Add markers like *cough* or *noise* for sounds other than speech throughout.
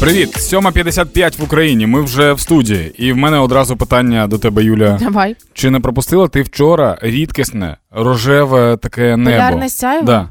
Привіт, 7.55 в Україні. Ми вже в студії. І в мене одразу питання до тебе, Юля. Давай. Чи не пропустила ти вчора рідкісне, рожеве таке небо? Полярне сяйво? Да.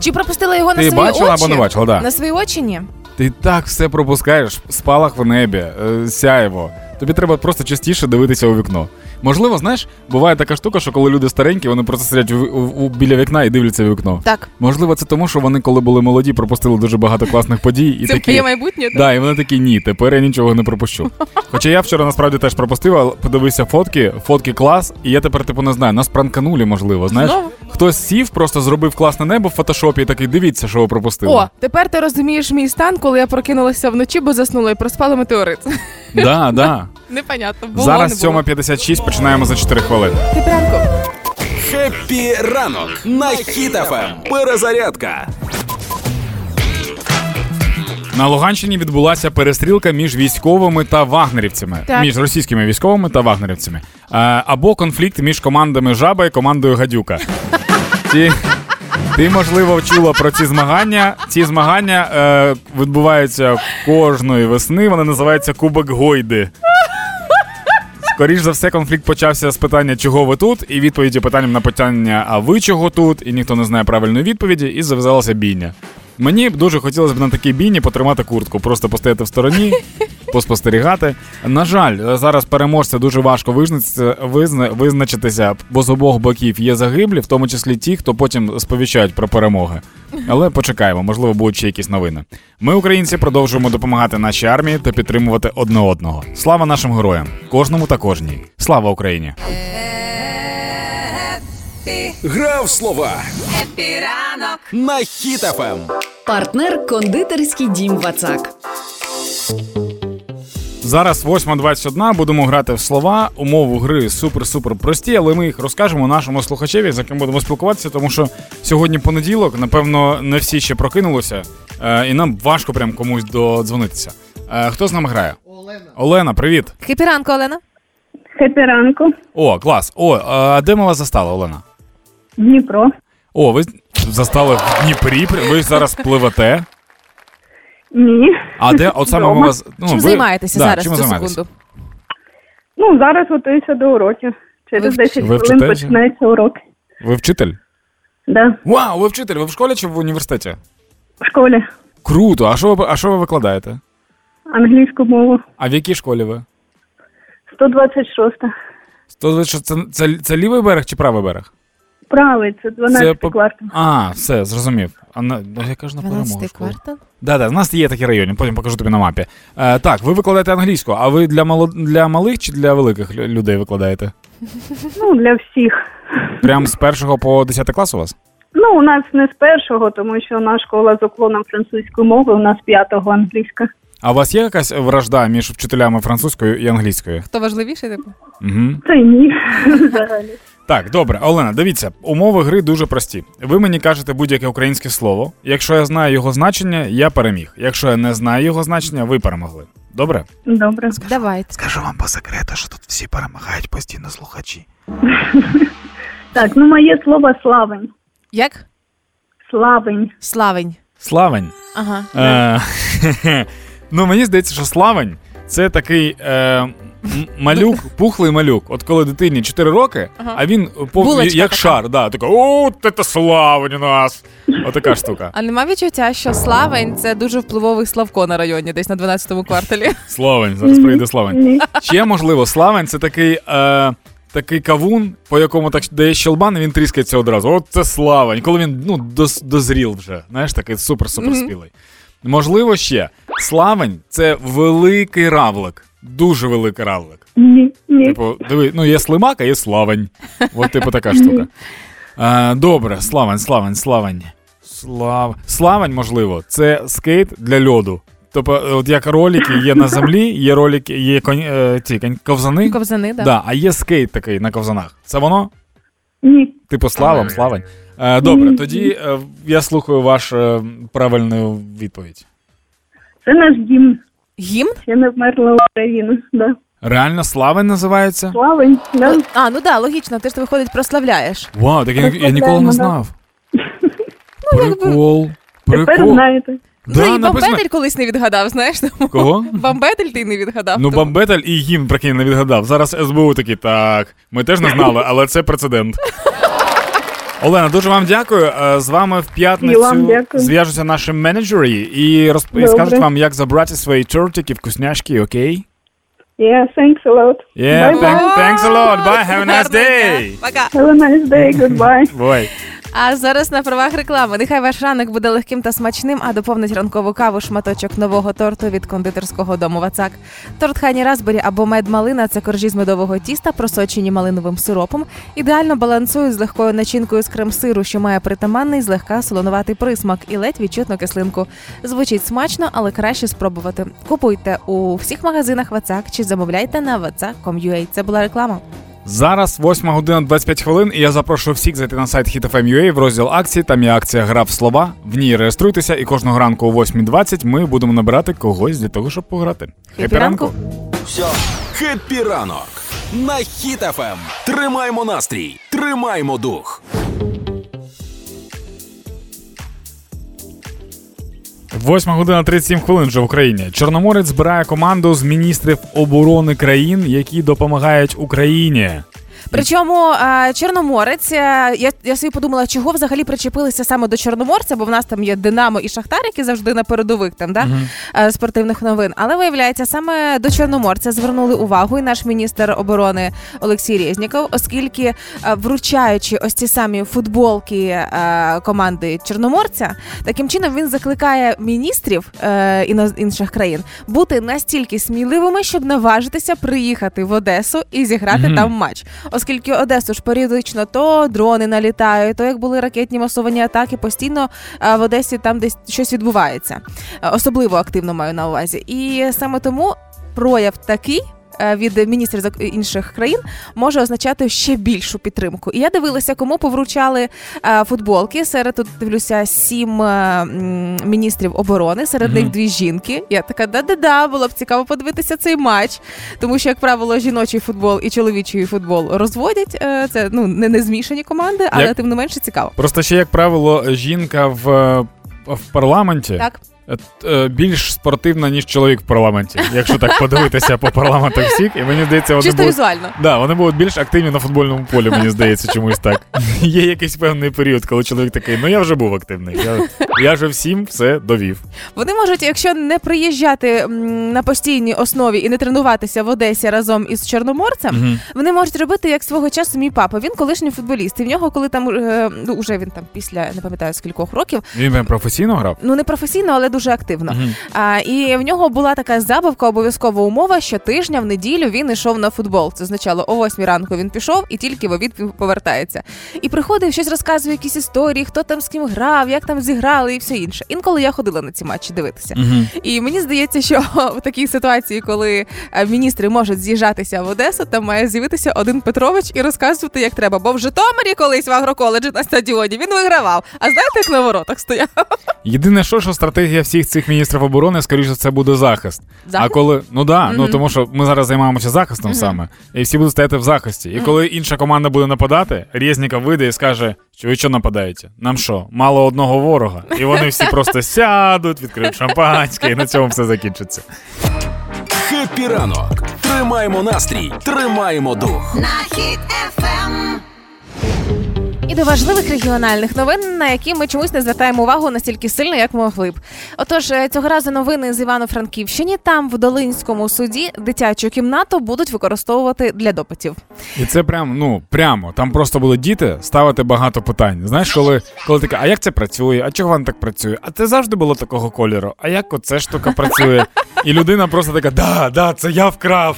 Чи пропустила його на Ти свої бачила очі? або не бачила? Да. На свої очі ні. Ти так все пропускаєш, спалах в небі, е, сяєво. Тобі треба просто частіше дивитися у вікно. Можливо, знаєш, буває така штука, що коли люди старенькі, вони просто сидять у, у, у- біля вікна і дивляться в вікно. Так. Можливо, це тому, що вони, коли були молоді, пропустили дуже багато класних подій і Це такі. моє майбутнє. так? Да, і вони такі ні, тепер я нічого не пропущу. *laughs* Хоча я вчора насправді теж пропустив, але подивився фотки, фотки клас, і я тепер типу не знаю, нас пранканули, можливо. Знаєш, Знову? хтось сів, просто зробив класне небо в фотошопі і такий, дивіться, що ви пропустили. О, тепер ти розумієш мій стан, коли я прокинулася вночі, бо заснула і проспала метеорит. Да, да. Непонятно. Було, Зараз не було. 7.56, починаємо за 4 хвилини. Хеппі ранку. Хеппі ранок на Хіт FM. Перезарядка. На Луганщині відбулася перестрілка між військовими та вагнерівцями, Так. між російськими військовими та вагнерівцями. Е, або конфлікт між командами Жаба і командою Гадюка. *laughs* Ті, ти, можливо, чула про ці змагання. Ці змагання е, відбуваються кожної весни. Вони називаються Кубок Гойди. Скоріш за все, конфлікт почався з питання, чого ви тут, і відповіді питанням на питання, а ви чого тут? І ніхто не знає правильної відповіді, і зав'язалася бійня. Мені б дуже хотілося б на такій бійні потримати куртку, просто постояти в стороні, *laughs* поспостерігати. На жаль, зараз переможця дуже важко визначитися, визначитися, бо з обох боків є загиблі, в тому числі ті, хто потім сповіщають про перемоги. Але почекаємо, можливо, будуть ще якісь новини. Ми, українці, продовжуємо допомагати нашій армії та підтримувати одне одного. Слава нашим героям, кожному та кожній. Слава Україні! Героям слава. Хеппі ранок на Хіт FM. Партнер кондитерський дім Вацак. Зараз 8.21, будемо грати в слова. Умови гри супер-супер прості, але ми їх розкажемо нашому слухачеві, з яким будемо спілкуватися, тому що сьогодні понеділок, напевно, не всі ще прокинулися, е, і нам важко прям комусь додзвонитися. Е, хто з нами грає? Олена. Олена, привіт. Хепі ранку, Олена. Хепіранку. О, клас. О, а де ми вас застали, Олена? Дніпро. О, ви застали в Дніпрі. Ви зараз пливете. Ні. А де? От саме ми Вдома. вас. Ну, Чим ви- займаєтеся да, зараз чим в ви цю займаєтеся? секунду? Ну, зараз готуюся до уроків. Через вч- 10 ви хвилин вчитеся? починається урок. Ви вчитель? Да. Вау, ви вчитель, ви в школі чи в університеті? В школі. Круто. А що ви, а що ви викладаєте? Англійську мову. А в якій школі ви? 126. 126, це, це, це лівий берег чи правий берег? Правий, це 12 по- квартал. А, все, зрозумів. А на, я кажу на 12 перемогу. квартал. Да, да, в нас є такі райони, потім покажу тобі на мапі. Е, так, ви викладаєте англійську, а ви для, мало, для малих чи для великих людей викладаєте? Ну, для всіх. Прям з першого по 10 клас у вас? Ну, у нас не з першого, тому що у нас школа з уклоном французької мови, у нас п'ятого англійська. А у вас є якась вражда між вчителями французькою і англійською? Хто важливіший, типу? Угу. Та ні. *laughs* Взагалі. Так, добре, Олена, дивіться, умови гри дуже прості. Ви мені кажете будь-яке українське слово. Якщо я знаю його значення, я переміг. Якщо я не знаю його значення, ви перемогли. Добре? Добре. Давайте. Скажу вам по секрету, що тут всі перемагають постійно слухачі. *laughs* Так, ну моє слово славень. Як? Славень. Славень. Славень. Ага. Е, *laughs* ну, мені здається, що славень це такий е, малюк, *laughs* пухлий малюк. От коли дитині 4 роки, Ага. а він пов... Булочка як така. шар, да, така, о, це славень у нас. Отака штука. А нема відчуття, що Славень це дуже впливовий Славко на районі, десь на 12-му кварталі. *laughs* Славень, зараз прийде славень. Ні. Ще можливо, славень це такий. Е, Такий кавун, по якому так дає щелбан, і він тріскається одразу. От це славень. Коли він ну, доз, дозріл вже. Знаєш, такий супер-супер спілий. Можливо, ще славень це великий равлик. Дуже великий равлик. Ні. Ні. Типу, диви, ну є слимак, а є славень. От, типу, така штука. Е, добре, славень, славень, славень. Слав... Славень, можливо, це скейт для льоду. Тобто, от як ролики є на землі, є ролики, є конь, е, ті, конь, ковзани. Ковзани, да. Да, а є скейт такий на ковзанах. Це воно? Ні. Типу славам, славень. Е, добре, тоді е, я слухаю вашу е, правильну відповідь. Це наш дім. Гімн? Ще не вмерла Україна. Да. Реально славень називається? Славень. Да. А, ну да, логічно, ти ж виходить прославляєш. Вау, так я, я ніколи не знав. *laughs* Ну, якби- Прикол. Тепер Прикол. знаєте. Да, ну і написано- Бамбетель колись не відгадав, знаєш? Тому Кого? *laughs* Бамбетель ти не відгадав. Ну, тому- Бамбетель і гімн, прикинь, не відгадав. Зараз СБУ такі, так, ми теж не знали, але це прецедент. *laughs* Олена, дуже вам дякую. Е, З вами в п'ятницю зв'яжуться наші менеджери і, розп... і скажуть вам, як забрати свої тортики, вкусняшки, окей? Yeah, thanks a lot. Yeah, Bye-bye. thanks a lot. Bye, have a nice day. Пока. Have a nice day. Goodbye. *laughs* А зараз на правах реклами. Нехай ваш ранок буде легким та смачним, а доповнить ранкову каву шматочок нового торту від кондитерського дому Вацак. Торт Хані Разбері або мед малина це коржі з медового тіста, просочені малиновим сиропом. Ідеально балансують з легкою начинкою з крем-сиру, що має притаманний злегка солонуватий присмак і ледь відчутну кислинку. Звучить смачно, але краще спробувати. Купуйте у всіх магазинах Вацак чи замовляйте на vatsak.com.ua. Це була реклама. Зараз 8 година 25 хвилин, і я запрошую всіх зайти на сайт HitFM.ua в розділ акції. Там є акція Гра в слова. В ній реєструйтеся, і кожного ранку о 8.20 ми будемо набирати когось для того, щоб пограти. Хеппі ранку. Хеппі ранок на HitFM. Тримаємо Тримаймо настрій, тримаймо дух. Восьма година 37 хвилин вже в Україні. Чорноморець збирає команду з міністрів оборони країн, які допомагають Україні. Причому а, Чорноморець, е, я, я собі подумала, чого взагалі причепилися саме до Чорноморця, бо в нас там є Динамо і Шахтар, які завжди на передових там да, е, спортивних новин. Але виявляється, саме до Чорноморця звернули увагу і наш міністр оборони Олексій Резніков, оскільки е, вручаючи ось ці самі футболки е, команди Чорноморця, таким чином він закликає міністрів е, інших країн бути настільки сміливими, щоб наважитися приїхати в Одесу і зіграти Мгм. там матч. Оскільки Одесу ж періодично то дрони налітають, то як були ракетні масовані атаки, постійно е, в Одесі там десь щось відбувається. Е, Особливо активно маю на увазі. І саме тому прояв такий. Е, Від міністрів інших країн може означати ще більшу підтримку. І я дивилася, кому повручали е, футболки. Серед тут дивлюся сім е, міністрів оборони, серед Мгм. них дві жінки. Я така да-да-да, було б цікаво подивитися цей матч. Тому що, як правило, жіночий футбол і чоловічий футбол розводять. Це ну не, не змішані команди, але Як- тим не менше цікаво. Просто ще, як правило, жінка в, в парламенті Так. Е, е, більш спортивна, ніж чоловік в парламенті. Якщо так подивитися по парламентах всіх, і мені здається, вони Чисто будуть, візуально. да, вони будуть більш активні на футбольному полі, мені здається, чомусь так. *laughs* Є якийсь певний період, коли чоловік такий, ну я вже був активний. Я, я вже всім все довів. Вони можуть, якщо не приїжджати на постійній основі і не тренуватися в Одесі разом із Чорноморцем, Мгм. вони можуть робити як свого часу мій папа. Він колишній футболіст. І в нього, коли там е, ну уже він там після не пам'ятаю скількох років, Він професійно грав? ну не професійно, але дуже активно. А, і в нього була така забавка, обов'язкова умова, що тижня в неділю він йшов на футбол. Це означало, о 8 ранку він пішов і тільки в обід повертається. І приходив, щось розказує, якісь історії, хто там з ким грав, як там зіграли і все інше. Інколи я ходила на ці матчі дивитися. І мені здається, що *laughs* в такій ситуації, коли е, міністри можуть з'їжджатися в Одесу, там має з'явитися один Петрович і розказувати, як треба. Бо в Житомирі колись в агроколеджі на стадіоні він вигравав. А знаєте, як на воротах стояв? *laughs* Єдине, що, що стратегія всіх цих міністрів оборони, скоріше, це буде захист. А коли ну да, ну тому що ми зараз займаємося захистом Мгм. саме, і всі будуть стояти в захисті. І коли інша команда буде нападати, Резніков вийде і скаже, що ви що нападаєте? Нам що, мало одного ворога? І вони всі *laughs* просто сядуть, відкриють шампанське, і на цьому все закінчиться. Хеппі ранок. Тримаємо настрій, тримаємо дух. І до важливих регіональних новин, на які ми чомусь не звертаємо увагу настільки сильно, як могли б. Отож, е, цього разу новини з Івано-Франківщині. Там в Долинському суді дитячу кімнату будуть використовувати для допитів. І це прям, ну, прямо. Там просто будуть діти ставити багато питань. Знаєш, коли, коли таке, а як це працює? А чого воно так працює? А це завжди було такого кольору. А як оце штука працює? І людина просто така: да, да, це я вкрав.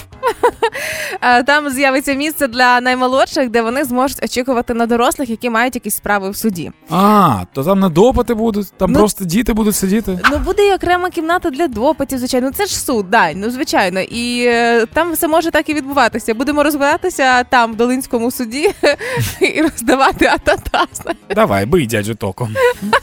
Е, Там з'явиться місце для наймолодших, де вони зможуть очікувати на дорослих, які мають якісь справи в суді. А, то там не допити будуть, там Ну- просто діти будуть сидіти. Ну буде і окрема кімната для допитів, звичайно. Ну, Це ж суд, да, ну звичайно. І е, там все може так і відбуватися. Будемо розбиратися там в Долинському суді *laughs* і роздавати атата. Давай, бий дядю током,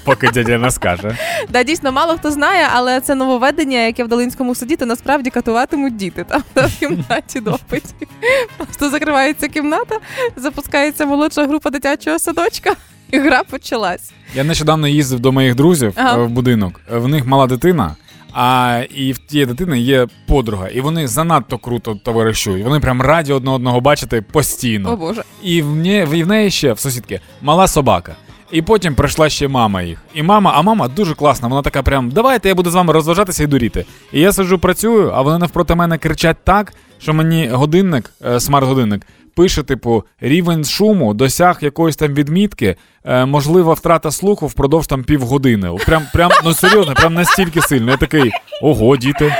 поки дядя не скаже. Да, дійсно, мало хто знає, але це нововведення, яке в Долинському суді, то насправді катуватимуть діти там, там в кімнаті допитів. *laughs* Просто закривається кімната, запускається молодша група дитячого садочка. І гра почалась. Я нещодавно їздив до моїх друзів Ага. е, в будинок. Е, В них мала дитина, а і в тієї дитини є подруга, і вони занадто круто товаришують. Вони прям раді одне одного бачити постійно. О Боже. І в, не, в неї ще в сусідки мала собака. І потім прийшла ще мама їх. І мама, а мама дуже класна. Вона така прям: давайте я буду з вами розважатися і дуріти. І я сиджу, працюю, а вони навпроти мене кричать так, що мені годинник, е, смарт-годинник, пише, типу, рівень шуму досяг якоїсь там відмітки, е, можлива втрата слуху впродовж там півгодини. Прям, прям, ну серйозно, прям настільки сильно. Я такий, ого, діти.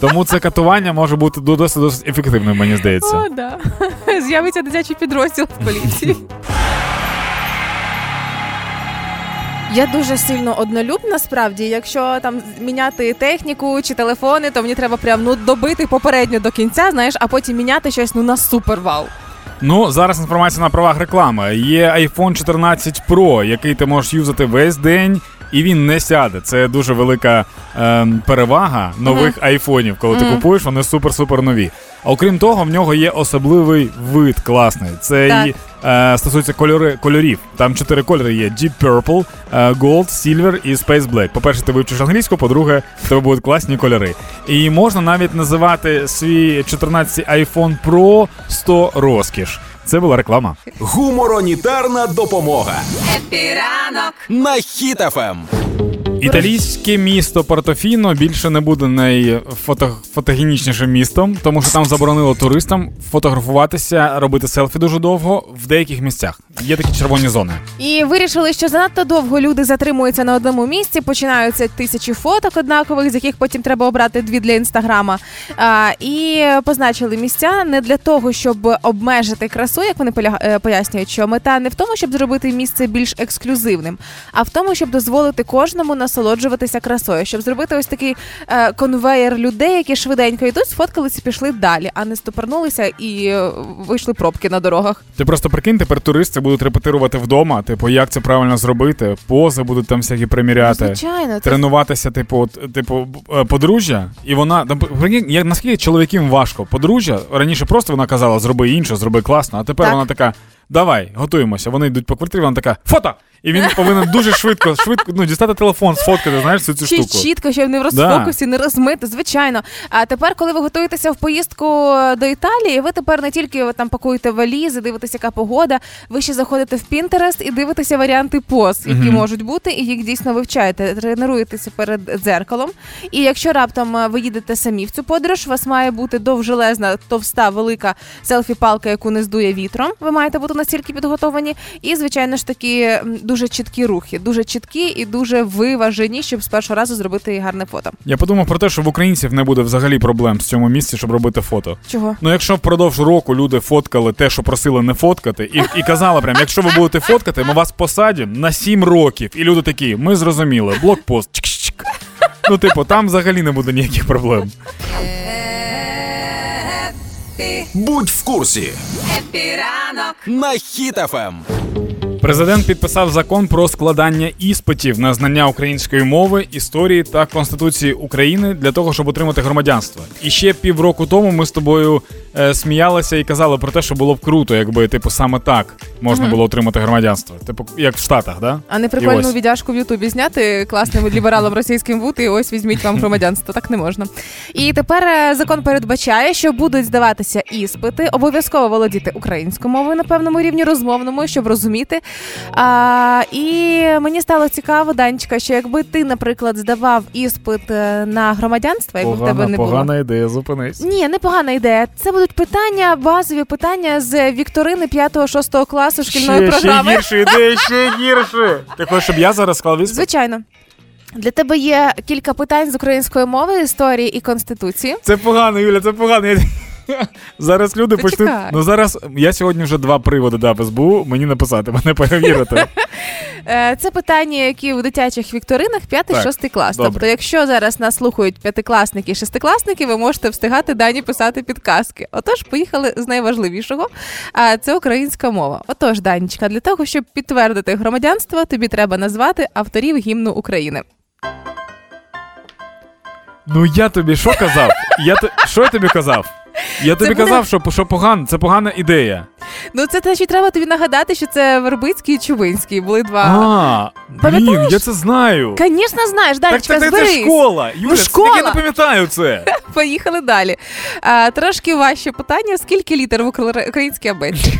Тому це катування може бути досить досить ефективним, мені здається. О, да. *laughs* З'явиться дитячий підрозділ в поліції. Я дуже сильно однолюбна, справді. Якщо там міняти техніку чи телефони, то мені треба прям ну добити попередньо до кінця, знаєш, а потім міняти щось ну на супер вау. Ну, зараз інформація на правах реклами. Є iPhone 14 Pro, який ти можеш юзати весь день, і він не сяде. Це дуже велика ем, перевага нових айфонів. Коли ти купуєш, вони супер-супер нові. А окрім того, в нього є особливий вид класний. Це Так. і е, стосується кольори, кольорів. Там чотири кольори є: Deep Purple, е, Gold, Silver і Space Black. По-перше, ти вивчиш англійську, по-друге, в тебе будуть класні кольори. І можна навіть називати свій 14 iPhone Pro 100 розкіш. Це була реклама. Гуморонітарна допомога. Епіранок на Ем. Італійське місто Портофіно більше не буде найфотогенічнішим містом, тому що там заборонило туристам фотографуватися, робити селфі дуже довго в деяких місцях. Є такі червоні зони. І вирішили, що занадто довго люди затримуються на одному місці, починаються тисячі фоток однакових, з яких потім треба обрати дві для інстаграма. А, і позначили місця не для того, щоб обмежити красу, як вони е, пояснюють, що мета не в тому, щоб зробити місце більш ексклюзивним, а в тому, щоб дозволити кожному насолоджуватися красою, щоб зробити ось такий е, конвеєр людей, які швиденько йдуть, сфоткалися, пішли далі, а не стопорнулися і е, вийшли пробки на дорогах. Ти просто прикинь, тепер туристи будуть репетирувати вдома, типу, як це правильно зробити, пози будуть там всякі приміряти. Звичайно, Тренуватися, типу, типу, е, подружжя, і вона там, як наскільки чоловікам важко. Подружжя раніше просто вона казала, зроби інше, зроби класно, а тепер Так. вона така. Давай, готуємося. Вони йдуть по квартирі, вона така фото! І він повинен дуже швидко, швидко ну, дістати телефон, сфоткати, знаєш, цю, цю штуку. чітко, щоб не в Да. розфокусі, не розмити, звичайно. А тепер, коли ви готуєтеся в поїздку до Італії, ви тепер не тільки там пакуєте валізи, дивитеся, яка погода, ви ще заходите в Pinterest і дивитеся варіанти поз, які Мгм. можуть бути, і їх дійсно вивчаєте. Тренуєтеся перед дзеркалом. І якщо раптом е, ви їдете самі в цю подорож, у вас має бути довжелезна, товста, велика селфі-палка, яку не здує вітром. Ви маєте бути настільки підготовані. І, звичайно ж таки, м, дуже чіткі рухи, дуже чіткі і дуже виважені, щоб з першого разу зробити гарне фото. Я подумав про те, що в українців не буде взагалі проблем в цьому місці, щоб робити фото. Чого? Ну, якщо впродовж року люди фоткали те, що просили не фоткати, і, і казали прям, якщо ви будете фоткати, ми вас посадимо на 7 років. І люди такі, ми зрозуміли, блокпост. Ну, типу, там взагалі не буде ніяких проблем. Будь в курсі. Хеппі ранок на Хіт FM. Президент підписав закон про складання іспитів на знання української мови, історії та конституції України для того, щоб отримати громадянство. І ще півроку тому ми з тобою сміялися і казали про те, що було б круто, якби типу саме так можна було отримати громадянство. Типу, як в Штатах, да? А не прикольну віддяшку в Ютубі зняти класним лібералом російським бути, і ось візьміть вам громадянство. Так не можна. І тепер е, закон передбачає, що будуть здаватися іспити, обов'язково володіти українською мовою на певному рівні розмовному, щоб розуміти. А, і мені стало цікаво, Данечка, що якби ти, наприклад, здавав іспит е, на громадянство, якби в тебе не було. погана ідея, зупинись. Ні, непогана ідея. Це будуть питання, базові питання з вікторини 5-6 класу шкільної ще, програми. ще гірше іде, ще гірше. Ти хочеш, щоб я зараз склав іспит? Звичайно. Для тебе є кілька питань з української мови, історії і конституції. Це погано, Юля, це погано. *laughs* Зараз люди Та почнуть. чекай. Ну зараз я сьогодні вже два приводи дав СБУ, мені написати, мене перевірити. *laughs* Е, Це питання, які у дитячих вікторинах 5-6 клас. добре. Тобто, якщо зараз нас слухають п'ятикласники і шестикласники, ви можете встигати дані писати підказки. Отож, поїхали з найважливішого. А це українська мова. Отож, Данічка, для того, щоб підтвердити громадянство, тобі треба назвати авторів гімну України. Ну я тобі що казав? Я що я тобі казав? Я тобі буде- казав, що, що погано, це погана ідея. Ну це значить, треба тобі нагадати, що це Вербицький і Чубинський. Були два. А, блін, я це знаю. Звісно, знаєш, Так Дальчика, це, це, це школа. Юля, школа. я не пам'ятаю це. *laughs* Поїхали далі. А, трошки важче питання: скільки літер в українській абетці?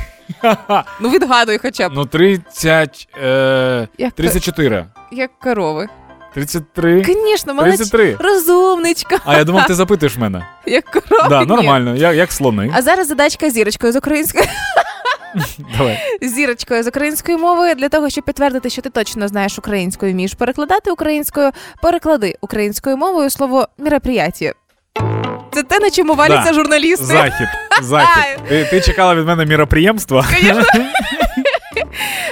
*laughs* Ну, відгадуй хоча б, Ну, 30, е, Як- 34. як корови. 33. Звісно, молодець. 33. Розумничка, А я думав, ти запитуєш мене. *laughs* як корови. Да, нормально, як, як слони. А зараз задачка зірочкою з української *laughs* Давай. зірочкою з української мови для того, щоб підтвердити, що ти точно знаєш українську і вмієш перекладати українською. Переклади українською мовою слово мероприятие. Це те, на чому валяться Да. журналісти. Захід. *laughs* Захід. Ти, ти чекала від мене міроприємства?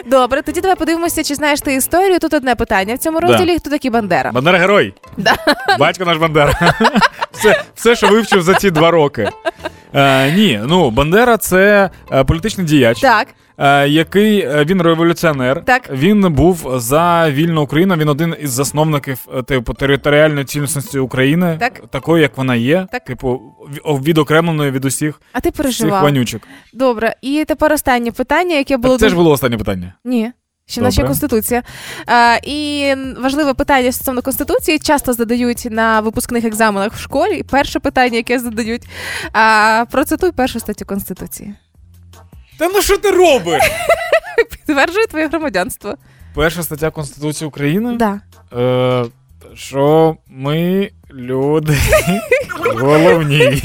Добре, тоді давай подивимося, чи знаєш ти історію. Тут одне питання в цьому розділі: хто такий Бандера? Бандера герой. Батько наш Бандера. *laughs* все, все, що вивчив за ці два роки. Е, ні, ну Бандера це е, політичний діяч. Так, який е, він революціонер. Так. Він був за вільну Україну. Він один із засновників е, типу територіальної цілісності України, Так. такої, як вона є, Так. типу відокремленої від усіх а ти всіх переживав. ванючок. Добре, і тепер останнє питання, яке було Так це ж було останнє питання. Ні. Ще в нас конституція. А, і важливе питання стосовно конституції часто задають на випускних екзаменах в школі. І перше питання, яке задають, а, процитуй першу статтю конституції. Та ну що ти робиш? *laughs* Підтверджує твоє громадянство. Перша стаття Конституції України. Да. Е, що ми люди *laughs* головні.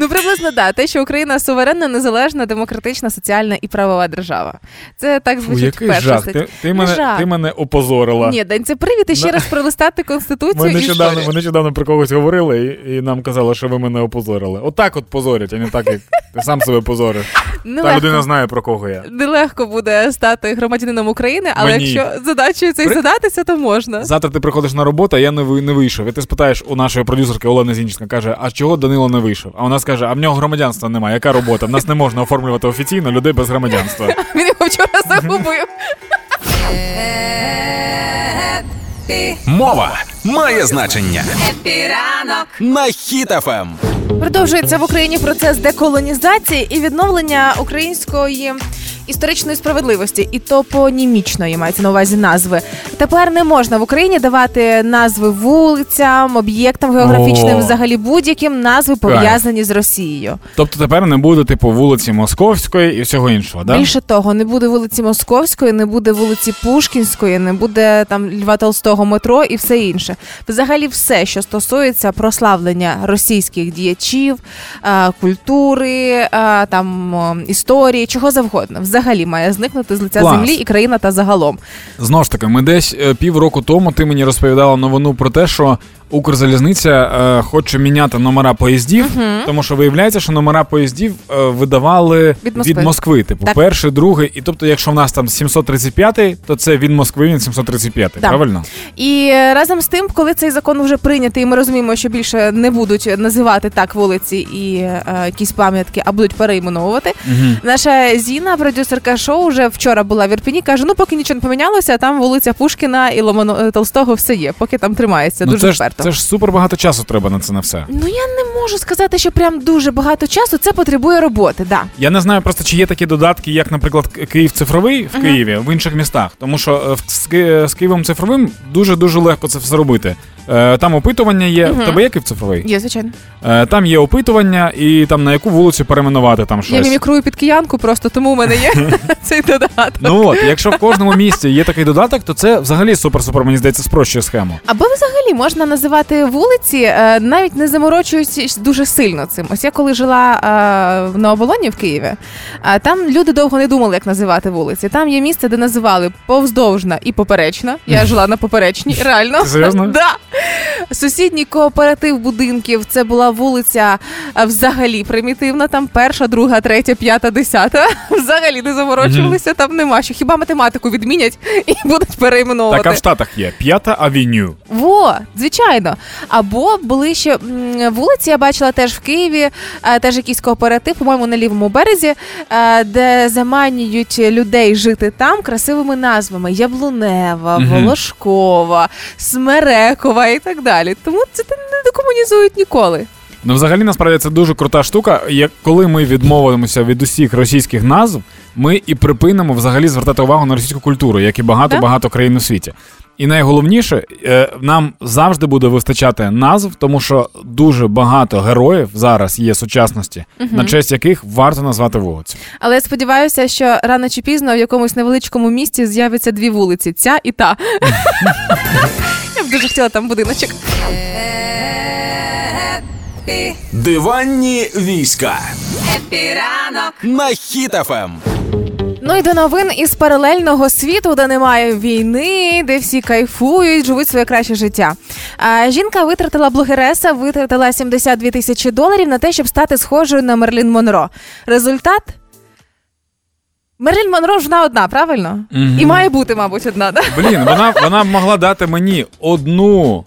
Ну приблизно да. Те, що Україна суверенна, незалежна, демократична, соціальна і правова держава. Це так Фу, звучить який перша жах. стаття. Ти, ти, мене, жах. ти мене опозорила. Ні, Дань, це привід і ще раз пролистати конституцію. Ми і нещодавно, ми нещодавно про когось говорили і, і нам казали, що ви мене опозорили. Отак от позорять, а не так, як ти сам себе позориш. Та Нелегко. людина знає, про кого я. Нелегко буде стати громадянином України, але Мені. якщо задачею цей задатися, то можна. Завтра ти приходиш на роботу, а я не, ви- не вийшов. І ти спитаєш у нашої продюсерки Олени Зінченка, каже, а чого Данило не вийшов? А вона скаже, а в нього громадянства немає. Яка робота? В нас не можна оформлювати офіційно людей без громадянства. *laughs* Він його вчора загубив. Мова має значення. Хеппі ранок на Ем. Хіт FM. Продовжується в Україні процес деколонізації і відновлення української. Історичної справедливості і топонімічної мається на увазі назви. Тепер не можна в Україні давати назви вулицям, об'єктам географічним, О. взагалі будь-яким назви пов'язані з Росією. Тобто тепер не буде, типу, вулиці Московської і всього іншого, да? Більше того, не буде вулиці Московської, не буде вулиці Пушкінської, не буде там Льва Толстого метро і все інше. Взагалі, все, що стосується прославлення російських діячів, е, культури, е, там історії, чого завгодно, взагалі має зникнути з лиця Клас. землі і країна та загалом. Знову ж таки, ми десь е, півроку тому ти мені розповідала новину про те, що Укрзалізниця е, хоче міняти номера поїздів, тому що виявляється, що номера поїздів е, видавали Від від Москви. Москви. Типу, Так. перший, другий. І тобто, якщо в нас там 735, то це від Москви він 735, Да. правильно? І е, разом з тим, коли цей закон вже прийнятий, і ми розуміємо, що більше не будуть називати так вулиці і е, якісь пам'ятки, а будуть перейменовувати. Угу. Наша Зіна, продюсерка шоу, вже вчора була в Ірпіні, каже: ну поки нічого не помінялося, там вулиця Пушкіна і Ломано е, Толстого все є, поки там тримається Ну, дуже це, ж, вперто. Це ж супер багато часу треба на це на все. Ну я не можу сказати, що прям дуже багато часу. Це потребує роботи. Да. Я не знаю просто, чи є такі додатки, як, наприклад, Київ цифровий в Києві, в інших містах. Тому що е, в- з, Києвом цифровим дуже дуже легко це все робити. Е, Там опитування є. В тебе є Київ цифровий? Є, звичайно. Е, Там є опитування, і там на яку вулицю перейменувати там щось. Я мімікрую під киянку, просто тому у мене є *laughs* *laughs* цей додаток. Ну от, якщо в кожному місті є такий додаток, то це взагалі супер-супер, мені здається, спрощує схему. Або взагалі можна називати вулиці, е, навіть не заморочуючись дуже сильно цим. Ось я коли жила е, на оболоні в Києві, там люди довго не думали, як називати вулиці. Там є місце, де називали повздовжна і поперечна. Я *laughs* жила на поперечній, реально. Серйозно? *laughs* Да. Сусідній кооператив будинків це була вулиця е, взагалі примітивна. Там перша, друга, третя, п'ята, десята. *laughs* Взагалі не заморочувалися, там нема що. Хіба математику відмінять і будуть перейменовувати. Так, а в Штатах є п'ята авеню. Во, звичайно. Або були ще вулиці, я бачила теж в Києві, е, теж якийсь кооператив, по-моєму, на лівому березі, е, де заманюють людей жити там красивими назвами: Яблунева, Волошкова, Смерекова і так далі. Тому це не декомунізують ніколи. Ну, взагалі, насправді це дуже крута штука. Як коли ми відмовимося від усіх російських назв, ми і припинимо взагалі звертати увагу на російську культуру, як і багато багато країн у світі. І найголовніше, е, нам завжди буде вистачати назв, тому що дуже багато героїв зараз є сучасності, на честь яких варто назвати вулиці. Але я сподіваюся, що рано чи пізно в якомусь невеличкому місті з'явиться дві вулиці: ця і та. *laughs* Я б дуже хотіла там будиночок. Диванні війська. Хеппі ранок на Хіт FM. Ну і до новин із паралельного світу, де немає війни, де всі кайфують, живуть своє краще життя. А, жінка витратила блогереса, витратила 72 тисячі доларів на те, щоб стати схожою на Мерлін Монро. Результат. Мерлін Монро ж вона одна, правильно? Мгм. І має бути, мабуть, одна. Да? Блін, вона, вона могла дати мені одну.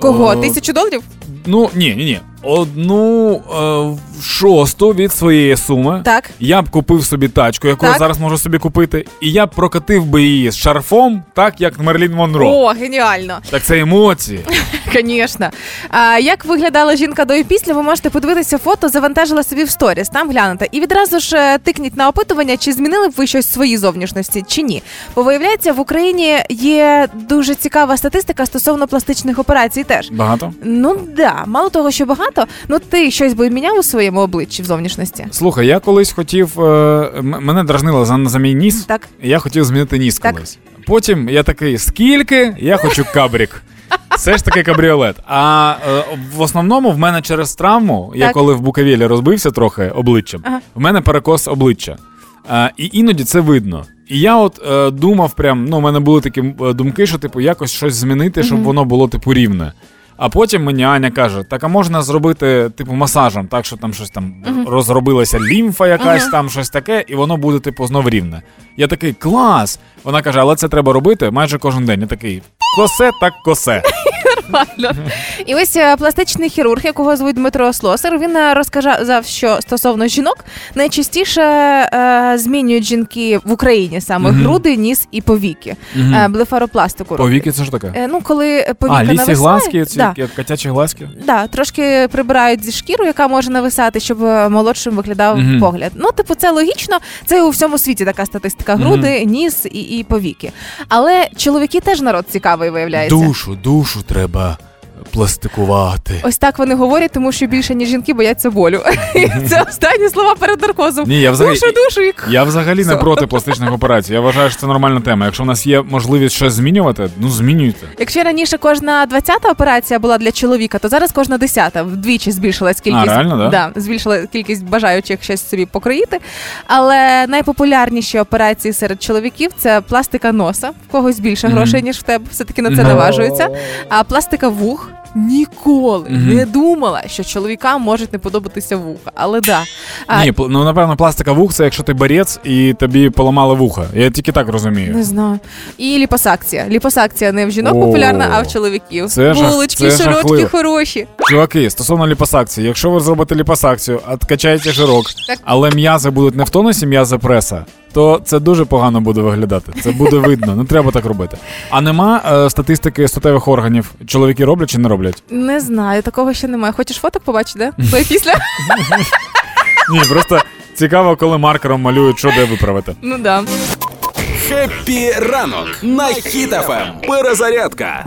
Кого? е, Тисячу доларів? Ну, ні, ні, ні. Одну е, шосту від своєї суми. Так. Я б купив собі тачку, яку я зараз можу собі купити, і я б прокатив би її з шарфом, так як Мерлін Монро. О, геніально. Так це емоції. *laughs* Звісно. А як виглядала жінка до і після, ви можете подивитися фото, завантажила собі в сторіс, там глянути. І відразу ж е, тикніть на опитування, чи змінили б ви щось в своїй зовнішності, чи ні. Бо виявляється, в Україні є дуже цікава статистика стосовно пластичних операцій теж. Багато? Ну да, мало того, що багато, ну ти щось би міняв у своєму обличчі в зовнішності. Слухай, я колись хотів. Е, м- мене дражнило за, за мій ніс. Так. і Я хотів змінити ніс Так. колись. Потім я такий, скільки? Я хочу кабрік. Все ж таки кабріолет. А е, в основному в мене через травму, я Так. коли в Буковелі розбився трохи обличчям, Ага. в мене перекос обличчя. Е, і іноді це видно. І я от е, думав, прям, ну, у мене були такі е, думки, що типу якось щось змінити, щоб воно було типу рівне. А потім мені Аня каже: так а можна зробити типу масажем, так що там щось там розробилася лімфа, якась там щось таке, і воно буде, типу, знов рівне. Я такий клас. Вона каже, але це треба робити майже кожен день. Я такий косе, так косе. Нормально. *laughs* І ось е, пластичний хірург, якого звуть Дмитро Слосар, він е, розказав, що стосовно жінок найчастіше е, змінюють жінки в Україні саме Мгм. груди, ніс і повіки. Мгм. Е, блефаропластику. роблять. Повіки це що таке? Е, ну, коли повіка А, лісі нависає, глазки, ці да, котячі глазки. да, трошки прибирають зі шкіру, яка може нависати, щоб е, молодшим виглядав Мгм. погляд. Ну, типу, це логічно. Це у всьому світі така статистика: груди, ніс і, і повіки. Але чоловіки теж народ цікавий, виявляється. Душу, душу треба aber пластикувати. Ось так вони говорять, тому що більше ніж жінки бояться болю. *laughs* Це останні слова перед наркозом. Ні, я взагалі- Душу, душу і Я взагалі не проти пластичних операцій. Я вважаю, що це нормальна тема. Якщо в нас є можливість щось змінювати, ну змінюйте. Якщо раніше кожна 20-та операція була для чоловіка, то зараз кожна 10-та. Вдвічі збільшилась кількість. А, реально, да? збільшила кількість бажаючих щось собі покроїти. Але найпопулярніші операції серед чоловіків це пластика носа. В когось більше грошей, ніж в тебе. Все-таки на це наважуються. А пластика вух. Ніколи Мгм. не думала, що чоловікам можуть не подобатися вуха. Але да. А, Ні, ну напевно, пластика вух це якщо ти борець і тобі поламали вуха. Я тільки так розумію. Не знаю. І ліпосакція. Ліпосакція не в жінок О, популярна, а в чоловіків. це Булочки, це широчки жахливо. хороші. Чуваки, стосовно ліпосакції, якщо ви зробите ліпосакцію, откачаєте жирок, Так. але м'язи будуть не в тонусі м'язи преса, то це дуже погано буде виглядати. Це буде видно. Не треба так робити. А нема е, статистики статевих органів. Чоловіки роблять чи не роблять? Не знаю, такого ще немає. Хочеш фоток побачити, де? До і після? *laughs* Ні, просто цікаво, коли маркером малюють, що де виправити. Ну да. Хеппі ранок на Хіт FM. Перезарядка.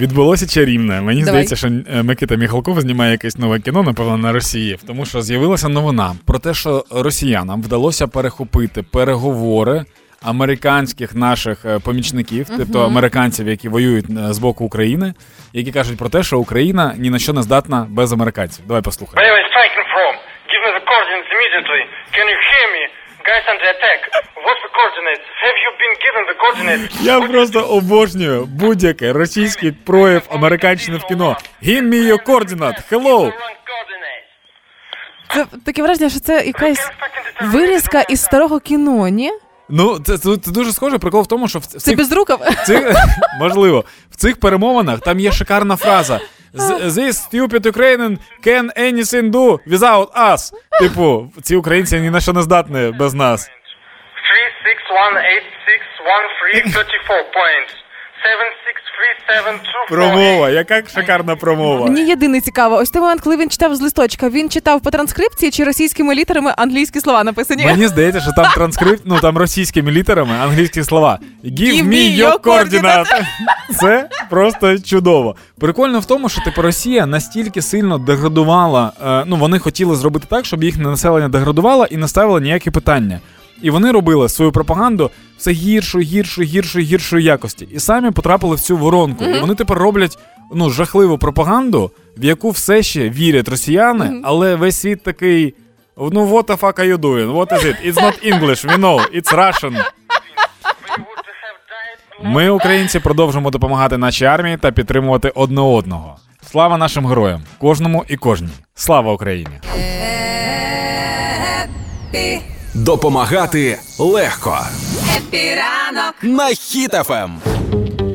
Відбулося чарівне. Мені Давай. здається, що е, Микита Міхалков знімає якесь нове кіно, напевно, на Росії, тому що з'явилася новина про те, що росіянам вдалося перехопити переговори. Американських наших е, помічників, тобто американців, які воюють е, з боку України, які кажуть про те, що Україна ні на що не здатна без американців. Давай послухаємо. Where are you striking from? Give me the coordinates immediately. Can you hear me? Guys under attack. What's the coordinates? Have you been given the coordinates? Я просто обожнюю будь-який російський прояв американщини в кіно. Give me your coordinate. Hello! Це таке враження, що це якась вирізка із старого кіно, ні? Ну, це, це, це дуже схоже. Прикол в тому, що в, в Це цих без рукав. цих, *laughs* можливо, в цих перемовинах там є шикарна фраза. «З- This stupid Ukrainian can anything do without us. Типу, ці українці ні на що не здатні без нас. 3, 6, 1, 8, 6, 1, 3, 34 points. 7, 6, true Промова, яка шикарна промова. Мені єдине цікаво, ось той момент, коли він читав з листочка, він читав по транскрипції чи російськими літерами англійські слова написані. Мені *laughs* здається, що там транскрипт, ну там російськими літерами, англійські слова. Give, Give me your coordinate. *laughs* Це просто чудово. Прикольно в тому, що типу Росія настільки сильно деградувала. е, ну вони хотіли зробити так, щоб їхнє населення деградувало і не ставило ніякі питання. І вони робили свою пропаганду все гіршою, гіршою, гіршою, гіршої якості. І самі потрапили в цю воронку. І вони тепер роблять ну жахливу пропаганду, в яку все ще вірять росіяни, але весь світ такий. Ну, what the fuck are you doing? What is it? It's not English, we know, it's Russian. Ми, українці, продовжимо допомагати нашій армії та підтримувати одне одного. Слава нашим героям, кожному і кожній. Слава Україні! Допомагати легко. На Ем.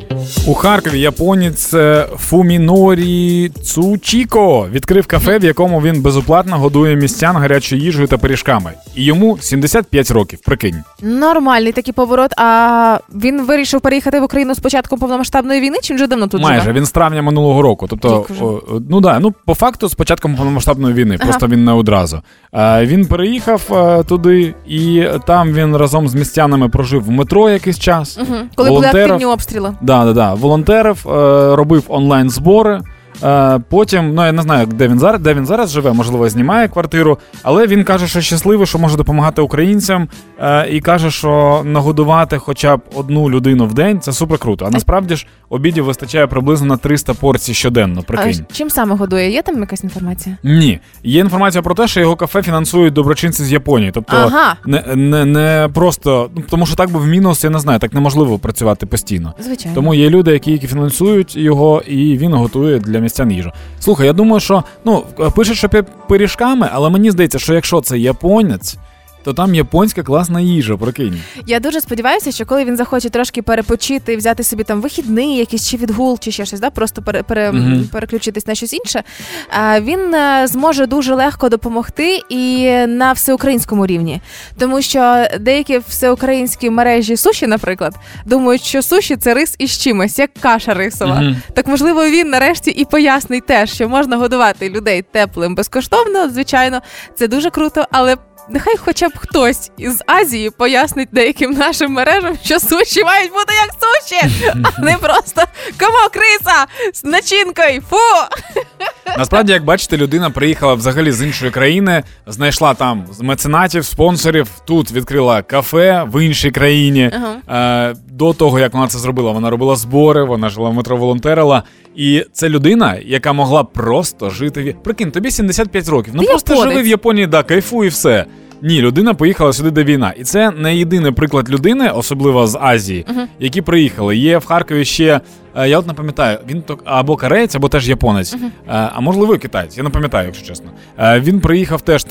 У Харкові японець е, Фумінорі Цучіко відкрив кафе, в якому він безоплатно годує містян гарячою їжею та пиріжками. І йому 75 років. Прикинь. Нормальний такий поворот. А він вирішив переїхати в Україну з початком повномасштабної війни, чи він вже давно тут Майже живе? він з травня минулого року. Тобто, о, ну да, ну по факту з початком повномасштабної війни, Ага. просто він не одразу. Е, він переїхав е, туди, і там він разом з містянами прожив в метро якийсь час. Мгм. Коли були активні обстріли. Да, да, да. Волонтерив, е, робив онлайн збори. Е, потім, ну я не знаю, де він зараз, де він зараз живе, можливо, знімає квартиру, але він каже, що щасливий, що може допомагати українцям, е, і каже, що нагодувати хоча б одну людину в день це супер круто. А насправді ж обідів вистачає приблизно на 300 порцій щоденно. А Прикинь. чим саме годує? Є там якась інформація? Ні, є інформація про те, що його кафе фінансують доброчинці з Японії. Тобто Ага. не, не, не просто ну, тому, що так би в мінус, я не знаю, так неможливо працювати постійно. Звичайно. Тому є люди, які, які фінансують його, і він готує для містян їжу. Слухай, я думаю, що ну пише, що пиріжками, але мені здається, що якщо це японець, то там японська класна їжа, прикинь. Я дуже сподіваюся, що коли він захоче трошки перепочити, взяти собі там вихідний, якийсь чи відгул, чи ще щось, да, просто пере, пере, Мгм. переключитись на щось інше. А, він е, зможе дуже легко допомогти і на всеукраїнському рівні. Тому що деякі всеукраїнські мережі суші, наприклад, думають, що суші це рис із чимось, як каша рисова. Мгм. Так можливо, він нарешті і пояснить теж, що можна годувати людей теплим безкоштовно. Звичайно, це дуже круто, але. Нехай хоча б хтось із Азії пояснить деяким нашим мережам, що суші мають бути як суші, а не *laughs* просто комок риса з начинкою. Фу! Насправді, як бачите, людина приїхала взагалі з іншої країни, знайшла там меценатів, спонсорів. Тут відкрила кафе в іншій країні. Е, до того, як вона це зробила, вона робила збори, вона жила в метро волонтерила. І це людина, яка могла просто жити в прикинь, тобі 75 років. Ну Ти просто японець. живи в Японії, да, кайфуй і все. Ні, людина поїхала сюди, де війна. І це не єдиний приклад людини, особливо з Азії, які приїхали. Є в Харкові ще. Е, Я от не пам'ятаю, він то або кореєць, або теж японець, Е, а можливо, китаєць. Я не пам'ятаю, якщо чесно. Е, Він приїхав теж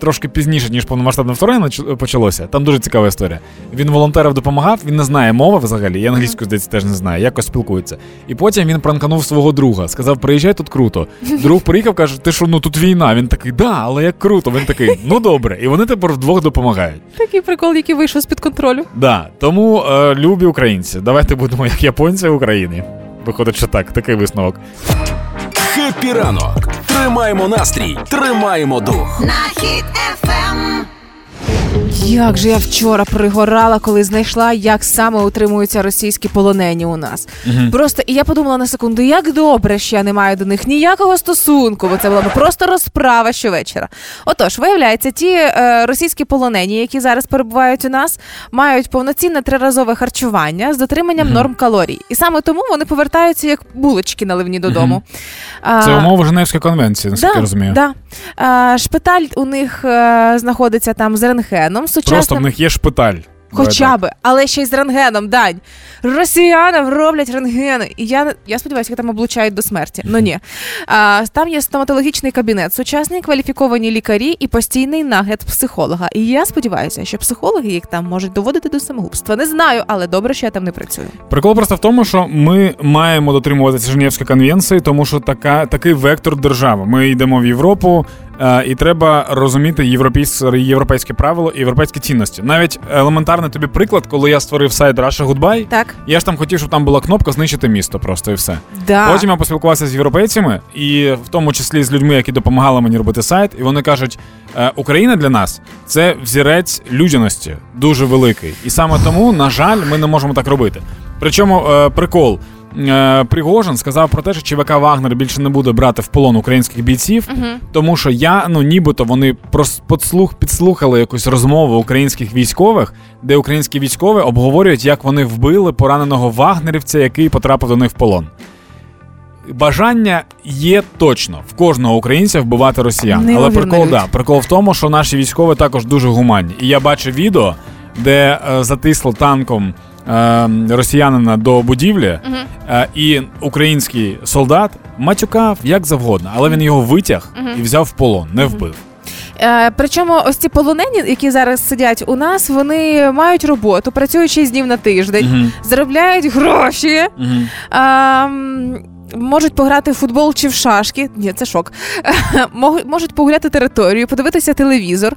трошки пізніше, ніж повномасштабне вторгнення почалося. Там дуже цікава історія. Він волонтерів допомагав, він не знає мови взагалі. Я англійську здається теж не знаю, якось спілкується. І потім він пранканув свого друга, сказав: приїжджай тут круто. Друг приїхав, каже: Ти що, ну тут війна? Він такий, да, але як круто. Він такий, ну добре. І вони тепер вдвох допомагають. Такий прикол, який вийшов з-під контролю. Да, тому е, любі українці, давайте будемо як японці в Україні. Виходить, що так, такий висновок. Хеппі ранок. Тримаємо настрій, тримаємо дух. Як же я вчора пригорала, коли знайшла, як саме утримуються російські полонені у нас. Просто і я подумала на секунду, як добре, що я не маю до них ніякого стосунку, бо це була б просто розправа щовечора. Отож, виявляється, ті е, російські полонені, які зараз перебувають у нас, мають повноцінне триразове харчування з дотриманням норм калорій. І саме тому вони повертаються як булочки наливні додому. А, Це умови Женевської конвенції, наскільки я розумію. Да. А, шпиталь у них е, знаходиться там з рентгеном. Просто в них є шпиталь. хоча би, але ще й з рентгеном, дань. Росіянам роблять рентгени. І я, я сподіваюся, там облучають до смерті. Ну ні. А, там є стоматологічний кабінет, сучасні кваліфіковані лікарі і постійний нагляд психолога. І я сподіваюся, що психологи їх там можуть доводити до самогубства. Не знаю, але добре, що я там не працюю. Прикол просто в тому, що ми маємо дотримуватися Женевської конвенції, тому що така, такий вектор держави. Ми йдемо в Європу, і треба розуміти європейське, європейське правило і європейські цінності. Навіть елементарний тобі приклад, коли я створив сайт Russia Goodbye, Так. я ж там хотів, щоб там була кнопка знищити місто, просто і все. Да. Потім я поспілкувався з європейцями, і в тому числі з людьми, які допомагали мені робити сайт, і вони кажуть: «Е, Україна для нас це взірець людяності дуже великий. І саме тому, на жаль, ми не можемо так робити. Причому е, прикол. Е, Пригожин сказав про те, що ЧВК Вагнер більше не буде брати в полон українських бійців, тому що я, ну нібито вони прос- подслух підслухали якусь розмову українських військових, де українські військові обговорюють, як вони вбили пораненого вагнерівця, який потрапив до них в полон. Бажання є точно в кожного українця вбивати росіян. Але прикол, да, прикол в тому, що наші військові також дуже гуманні. І я бачив відео, де е, затисло танком росіянина до будівлі, е, і український солдат матюкав як завгодно, але він його витяг і взяв в полон, не вбив. Е, причому ось ці полонені, які зараз сидять у нас, вони мають роботу, працюють 6 днів на тиждень, Мгм. заробляють гроші. Мгм. А, Можуть пограти в футбол чи в шашки. Ні, це шок. *laughs* Можуть погуляти територію, подивитися телевізор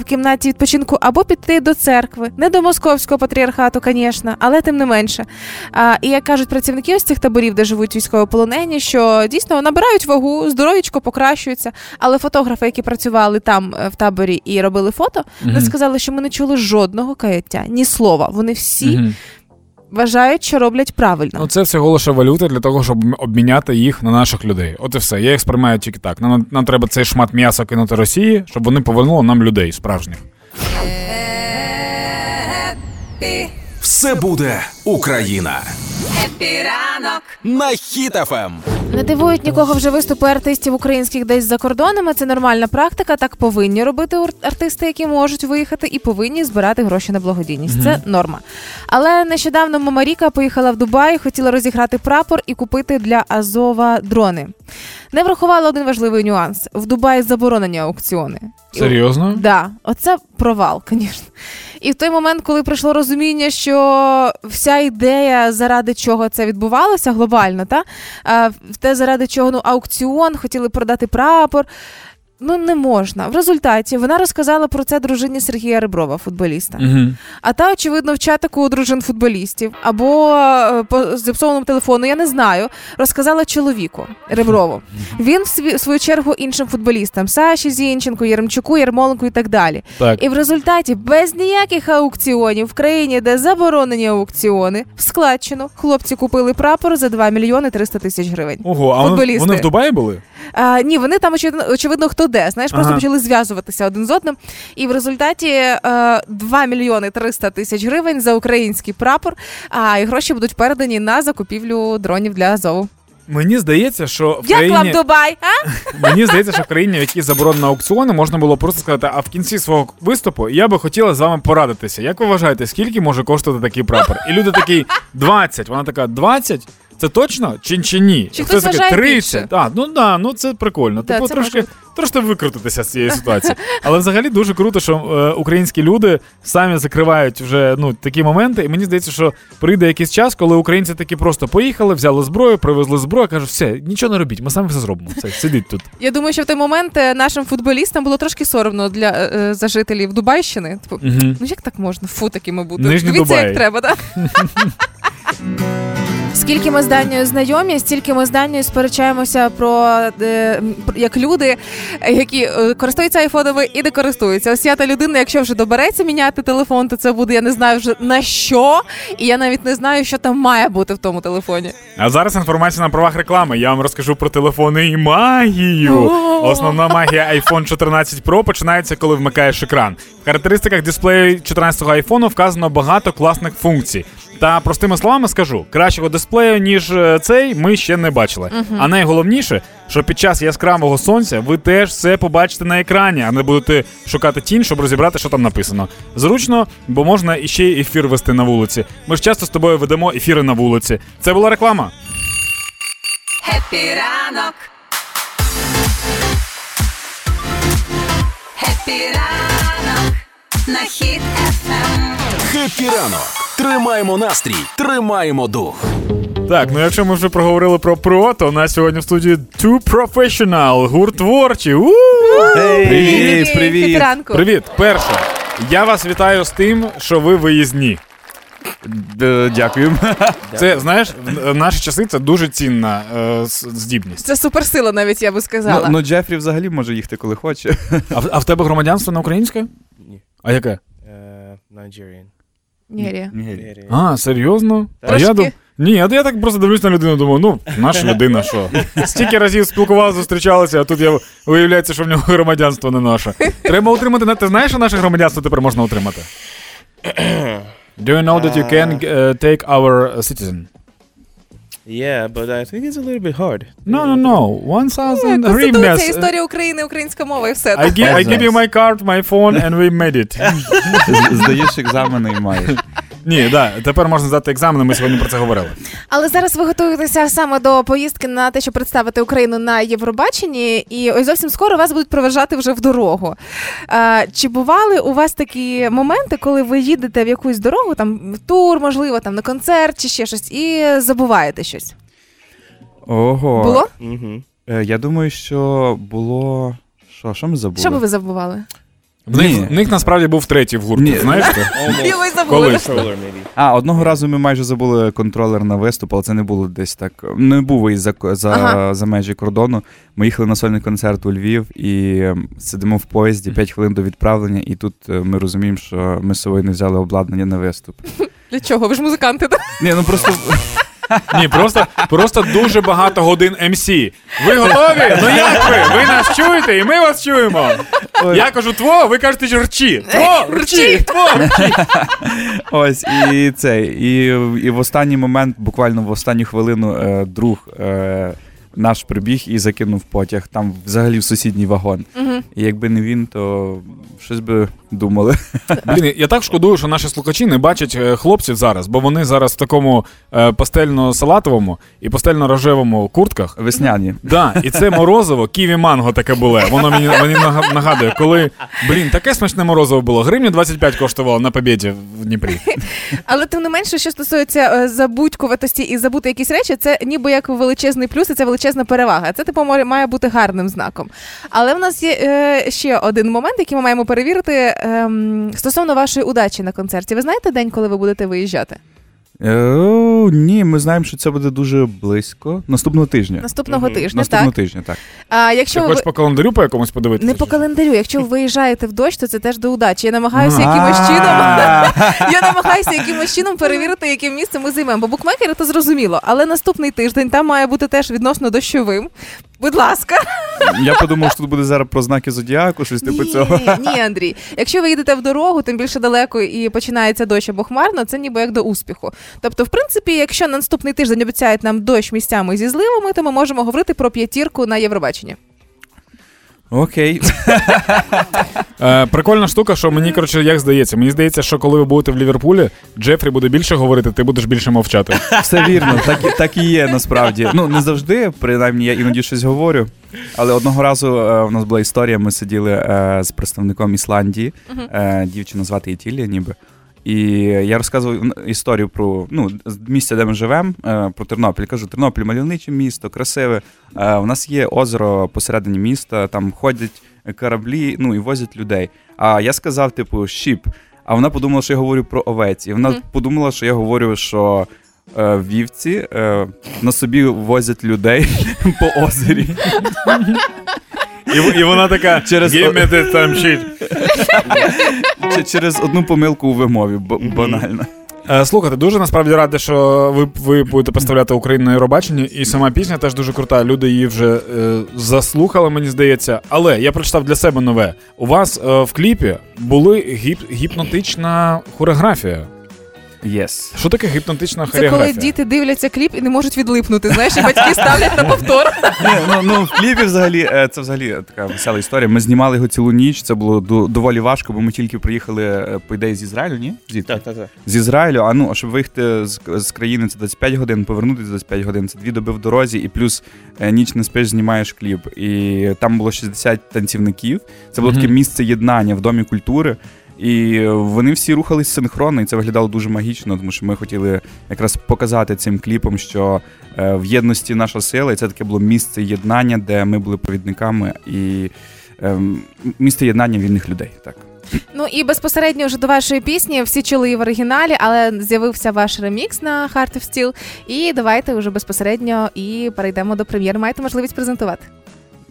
в кімнаті відпочинку або піти до церкви. Не до московського патріархату, звісно, але тим не менше. І як кажуть працівники ось цих таборів, де живуть військовополонені, що дійсно набирають вагу, здоров'ячко покращується. Але фотографи, які працювали там е, в таборі і робили фото, вони сказали, що ми не чули жодного каяття, ні слова. Вони всі. Вважають, що роблять правильно. Ну, це всього лише валюта для того, щоб обміняти їх на наших людей. От і все. Я їх сприймаю тільки так. Нам, нам треба цей шмат м'яса кинути Росії, щоб вони повернули нам людей справжніх. Все буде Україна. Хеппі ранок. На Ем. Хіт FM. Не дивують нікого вже виступи артистів українських десь за кордонами. Це нормальна практика. Так повинні робити артисти, які можуть виїхати, і повинні збирати гроші на благодійність. Це норма. Але нещодавно Мама Ріка поїхала в Дубай, хотіла розіграти прапор і купити для Азова дрони. Не врахувала один важливий нюанс: в Дубаї заборонені аукціони. Серйозно? Да, оце провал, *laughs* звісно. І в той момент, коли прийшло розуміння, що вся ідея, заради чого це відбувалося глобально, та в те, заради чого ну, аукціон, хотіли продати прапор. Ну, не можна. В результаті вона розказала про це дружині Сергія Реброва, футболіста. Угу. А та, очевидно, в чатику у дружин футболістів або е, по зіпсованому телефону, я не знаю, розказала чоловіку Реброву. Він в сві- в свою чергу іншим футболістам Саші Зінченко, Єремчуку, Ярмоленку і так далі. Так. І в результаті без ніяких аукціонів в країні, де заборонені аукціони, в складчину хлопці купили прапор за 2 мільйони 300 тисяч гривень. Ого, а вони, вони в Дубаї були? А, ні, вони там очевидно, очевидно хто де. Знаєш, просто Ага. почали зв'язуватися один з одним. І в результаті е, 2 мільйони 300 тисяч гривень за український прапор. А і гроші будуть передані на закупівлю дронів для Азову. Мені здається, що в Як країні... вам Дубай? А? *laughs* Мені здається, що в країні, в якій заборонено аукціони, можна було просто сказати, а в кінці свого виступу я би хотіла з вами порадитися. Як ви вважаєте, скільки може коштувати такий прапор? І люди такі *laughs* 20. Вона така 20? Це точно чи, чи ні? Чи хтось вважає 30. А, ну да, ну це прикольно. Да, типу, це трошки, трошки викрутитися з цієї ситуації. Але взагалі дуже круто, що е, українські люди самі закривають вже ну, такі моменти. І мені здається, що прийде якийсь час, коли українці таки просто поїхали, взяли зброю, привезли зброю, кажуть, все, нічого не робіть, ми самі все зробимо. Все, сидіть тут. Я думаю, що в той момент е, нашим футболістам було трошки соромно для е, е, за жителів Дубайщини. Типу, Угу. ну як так можна? Фу такими бути. Дивіться, Дубай. як треба, так? *laughs* Скільки ми з Данією знайомі, стільки ми з Данією сперечаємося про е, як люди, е, які е, користуються айфонами і не користуються. Ось я та людина, якщо вже добереться міняти телефон, то це буде я не знаю вже на що, і я навіть не знаю, що там має бути в тому телефоні. А зараз інформація на правах реклами. Я вам розкажу про телефони і магію. Основна магія iPhone 14 Pro починається, коли вмикаєш екран. В характеристиках дисплею 14-го iPhone вказано багато класних функцій. Та простими словами скажу, кращого дисплею, ніж е, цей, ми ще не бачили. А найголовніше, що під час яскравого сонця ви теж все побачите на екрані, а не будете шукати тінь, щоб розібрати, що там написано. Зручно, бо можна іще й ефір вести на вулиці. Ми ж часто з тобою ведемо ефіри на вулиці. Це була реклама. Епіранок. Епіранок. На хід ефем. Хеппі ранок. Тримаємо настрій, тримаємо дух. Так, ну якщо ми вже проговорили про pro, то у нас сьогодні в студії Two Professional, гурт творчі. Привіт, привіт. Привіт, перше. Я вас вітаю з тим, що ви виїзні. Дякую. *laughs* Це знаєш, в наші часи це дуже цінна е, здібність. Це суперсила, навіть я би Ну, сказала. ну Джефрі взагалі може їхати коли хоче. А, в- тебе громадянство на українське? Ні. А яке? Uh, Nigerian. Нігерія. А, серйозно? А я дум... Ні, а я так просто дивлюсь на людину, думаю, ну, наша людина, що? Стільки разів спілкувалися, зустрічалися, а тут я виявляється, що в нього громадянство не наше. Треба отримати. на- Ти знаєш, що наше громадянство тепер можна отримати? Do you know that you can uh, take our citizen? Yeah, but I think it's a little bit hard. No, no, no. 1000 Конституція, гривняс. історія України, українська мова і все. I, gi- I give you my card, my phone, and we made it. Здаєш *laughs* екзамени і маєш. Ні, да, тепер можна здати екзамени, ми сьогодні про це говорили. Але зараз ви готуєтеся саме до поїздки на те, щоб представити Україну на Євробаченні, і ось зовсім скоро вас будуть проважати вже в дорогу. А, чи бували у вас такі моменти, коли ви їдете в якусь дорогу, там в тур, можливо, там на концерт чи ще щось, і забуваєте щось? Ого. Було? Mm-hmm. Е, Я думаю, що було. Що, що ми забули? Що би ви забували? В них, в них насправді був третій в гурті, Ні. знаєш *laughs* це? І ви забули. Колись. А, одного разу ми майже забули контролер на виступ, але це не було десь так. Не був виїзд за, за, Ага. за межі кордону. Ми їхали на сольний концерт у Львів і ем, сидимо в поїзді 5 хвилин до відправлення, і тут е, ми розуміємо, що ми з собою не взяли обладнання на виступ. Для чого? Ви ж музиканти, так? Ні, ну просто *laughs* Ні, просто, просто дуже багато годин MC. Ви готові? Ну як ви? Ви нас чуєте, і ми вас чуємо. Я кажу тво, ви кажете ж рчі. Тво, рчі, тво, рчі. Ось і це. І, і в останній момент, буквально в останню хвилину, е, друг е, наш прибіг і закинув потяг там взагалі в сусідній вагон. І якби не він, то щось би думали. *laughs* Блін, я так шкодую, що наші слухачі не бачать е, хлопців зараз, бо вони зараз в такому е, пастельно-салатовому і пастельно-рожевому куртках. Весняні. Да, і це морозиво, ківі манго таке було. Воно мені, мені нагадує, коли блін, таке смачне морозиво було. Гривню 25 коштувало на побєді в Дніпрі. *laughs* Але тим не менше, що стосується е, забудькуватості і забути якісь речі, це ніби як величезний плюс, і це величезна перевага. Це типу має- має бути гарним знаком. Але в нас є е, ще один момент, який ми маємо перевірити ем, стосовно вашої удачі на концерті. Ви знаєте день, коли ви будете виїжджати? Е, о, ні, ми знаємо, що це буде дуже близько. Наступного тижня. Наступного тижня, Наступного так. тижня, так. А Ти якщо ви хочеш по календарю по якомусь подивитися? не по календарю, якщо ви виїжджаєте в дощ, то це теж до удачі. Я намагаюся якимось чином. *laughs* Я намагаюся якимось чином перевірити, яке місце ми займемо. Бо букмекери то зрозуміло, але наступний тиждень там має бути теж відносно дощовим. Будь ласка, Я подумав, що тут буде зараз про знаки зодіаку, щось типу цього. ні, ні, Андрій. Якщо ви їдете в дорогу, тим більше далеко і починається дощ або хмарно, це ніби як до успіху. Тобто, в принципі, якщо на наступний тиждень обіцяють нам дощ місцями зі зливами, то ми можемо говорити про п'ятірку на Євробаченні. Окей. *laughs* Е, прикольна штука, що мені, коротше, як здається, мені здається, що коли ви будете в Ліверпулі, Джефрі буде більше говорити, ти будеш більше мовчати. Все вірно, так, і- так і є насправді. Ну, не завжди, принаймні, я іноді щось говорю. Але одного разу е, у нас була історія, ми сиділи е, з представником Ісландії, е, дівчина звати Ітілія, ніби. І я розказував історію про ну, місце, де ми живемо, е, про Тернопіль. Кажу, Тернопіль мальовниче місто, красиве. Е, у нас є озеро посередині міста, там ходять кораблі, ну і возять людей. А я сказав, типу, щіп. А вона подумала, що я говорю про овець. І вона Мгм. подумала, що я говорю, що вівці е, на собі возять людей *laughs* по озері. І, і вона така Через- «Give me this time shit». Чи- Через одну помилку у вимові, банально. Е, Слухайте, дуже насправді радий, що ви, ви будете представляти Україну на Євробаченні, і сама пісня теж дуже крута. Люди її вже е, заслухали, мені здається. Але я прочитав для себе нове. У вас е, в кліпі були гіп, гіпнотична хореографія. Yes. Що таке гіпнотична Це хореографія? коли діти дивляться кліп і не можуть відлипнути. Знаєш, і батьки ставлять на повтор. Ні, ну, ну, в кліпі взагалі е, це взагалі така весела історія. Ми знімали його цілу ніч. Це було до- доволі важко, бо ми тільки приїхали, е, по ідеї, з Ізраїлю, ні? Так, так, так. З Ізраїлю, а ну, а щоб виїхати з, з країни, це 25 годин, повернутися 25 годин, це дві доби в дорозі, і плюс е, ніч не спиш, знімаєш кліп. І там було 60 танцівників. Це було Мгм. таке місце єднання в домі культури. І вони всі рухались синхронно, і це виглядало дуже магічно, тому що ми хотіли якраз показати цим кліпом, що е, в єдності наша сила, і це таке було місце єднання, де ми були провідниками і ем, місце єднання вільних людей. Так. Ну і безпосередньо вже до вашої пісні всі чули її в оригіналі, але з'явився ваш ремікс на Heart of Steel. І давайте вже безпосередньо і перейдемо до прем'єр. Маєте можливість презентувати.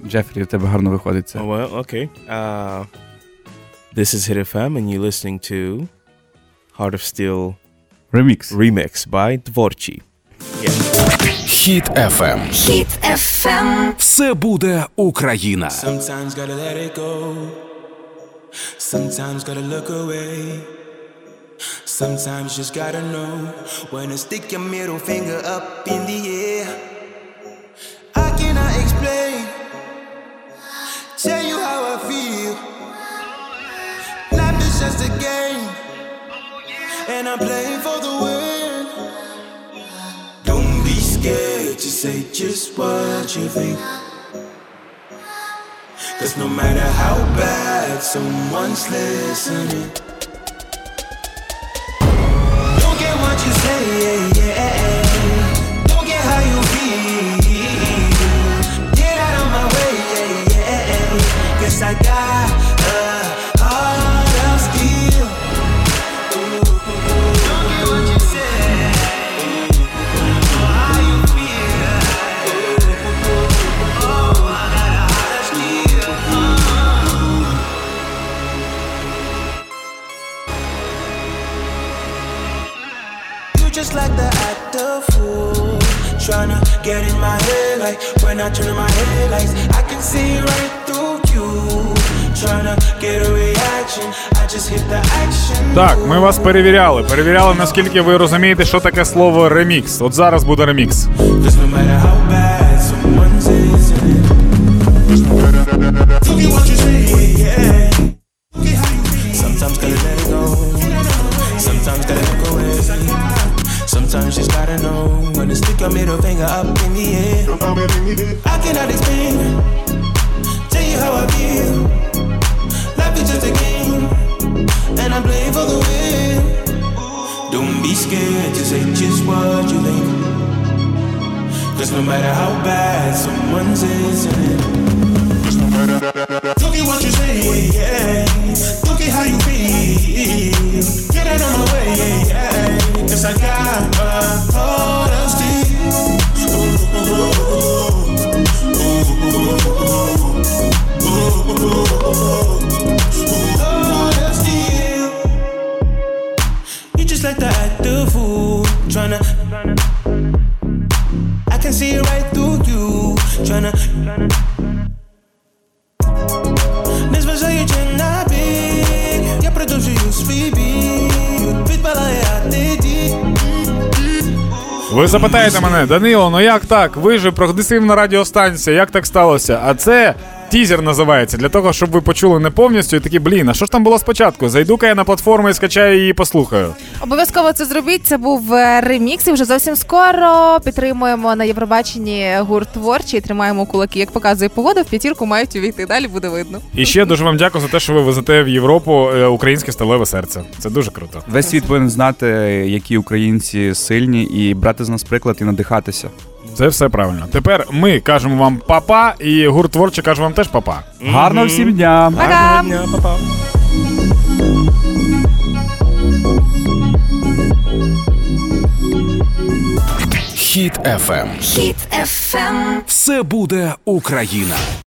Джефрі, у тебе гарно виходить це. Oh, well, okay. Uh, this is Hit FM, and you're listening to Heart of Steel Ремікс. remix by Dvorchi. Хіт FM. Хіт FM. Все буде Україна. Sometimes gotta let it go. Sometimes gotta look away. Sometimes just gotta know when to stick your middle finger up in the air. I cannot explain, And I'm playing for the win. Don't be scared to say just what you think. Cause no matter how bad someone's listening, don't get what you say, yeah. Don't get how you feel. Get out of my way, yeah, yeah. Cause I got get in my head like when I turn my headlights I can see right through you Так, ми вас перевіряли. Перевіряли, наскільки ви розумієте, що таке слово ремікс. От зараз буде ремікс. What you say, your middle finger up in the air. I cannot explain Tell you how I feel. Life is just a game And I'm playing for the win. Don't be scared to say just what you think. Cause no matter how bad someone's listening Look at what you say, yeah. Look at how you feel. Get out of my way, yeah. Cause I got a heart запитаєте мене, Данило, ну як так? Ви же прогресивна радіостанція, як так сталося? А це тізер називається для того, щоб ви почули не повністю і такі, блін, а що ж там було спочатку? Зайду-ка я на платформу і скачаю її і послухаю. Обов'язково це зробіть. Це був е, ремікс. І вже зовсім скоро підтримуємо на Євробаченні гурт творчий. Тримаємо кулаки. Як показує погода, в п'ятірку мають увійти. Далі буде видно. І ще дуже вам дякую за те, що ви везете в Європу е, українське сталеве серце. Це дуже круто. Весь світ повинен знати, які українці сильні, і брати з нас приклад і надихатися. Це все правильно. Тепер ми кажемо вам папа, і гурт творче каже вам теж папа. Гарного всім дня! Пока! Гарного дня, па-па. Хіт FM. Хіт FM. Все буде Україна.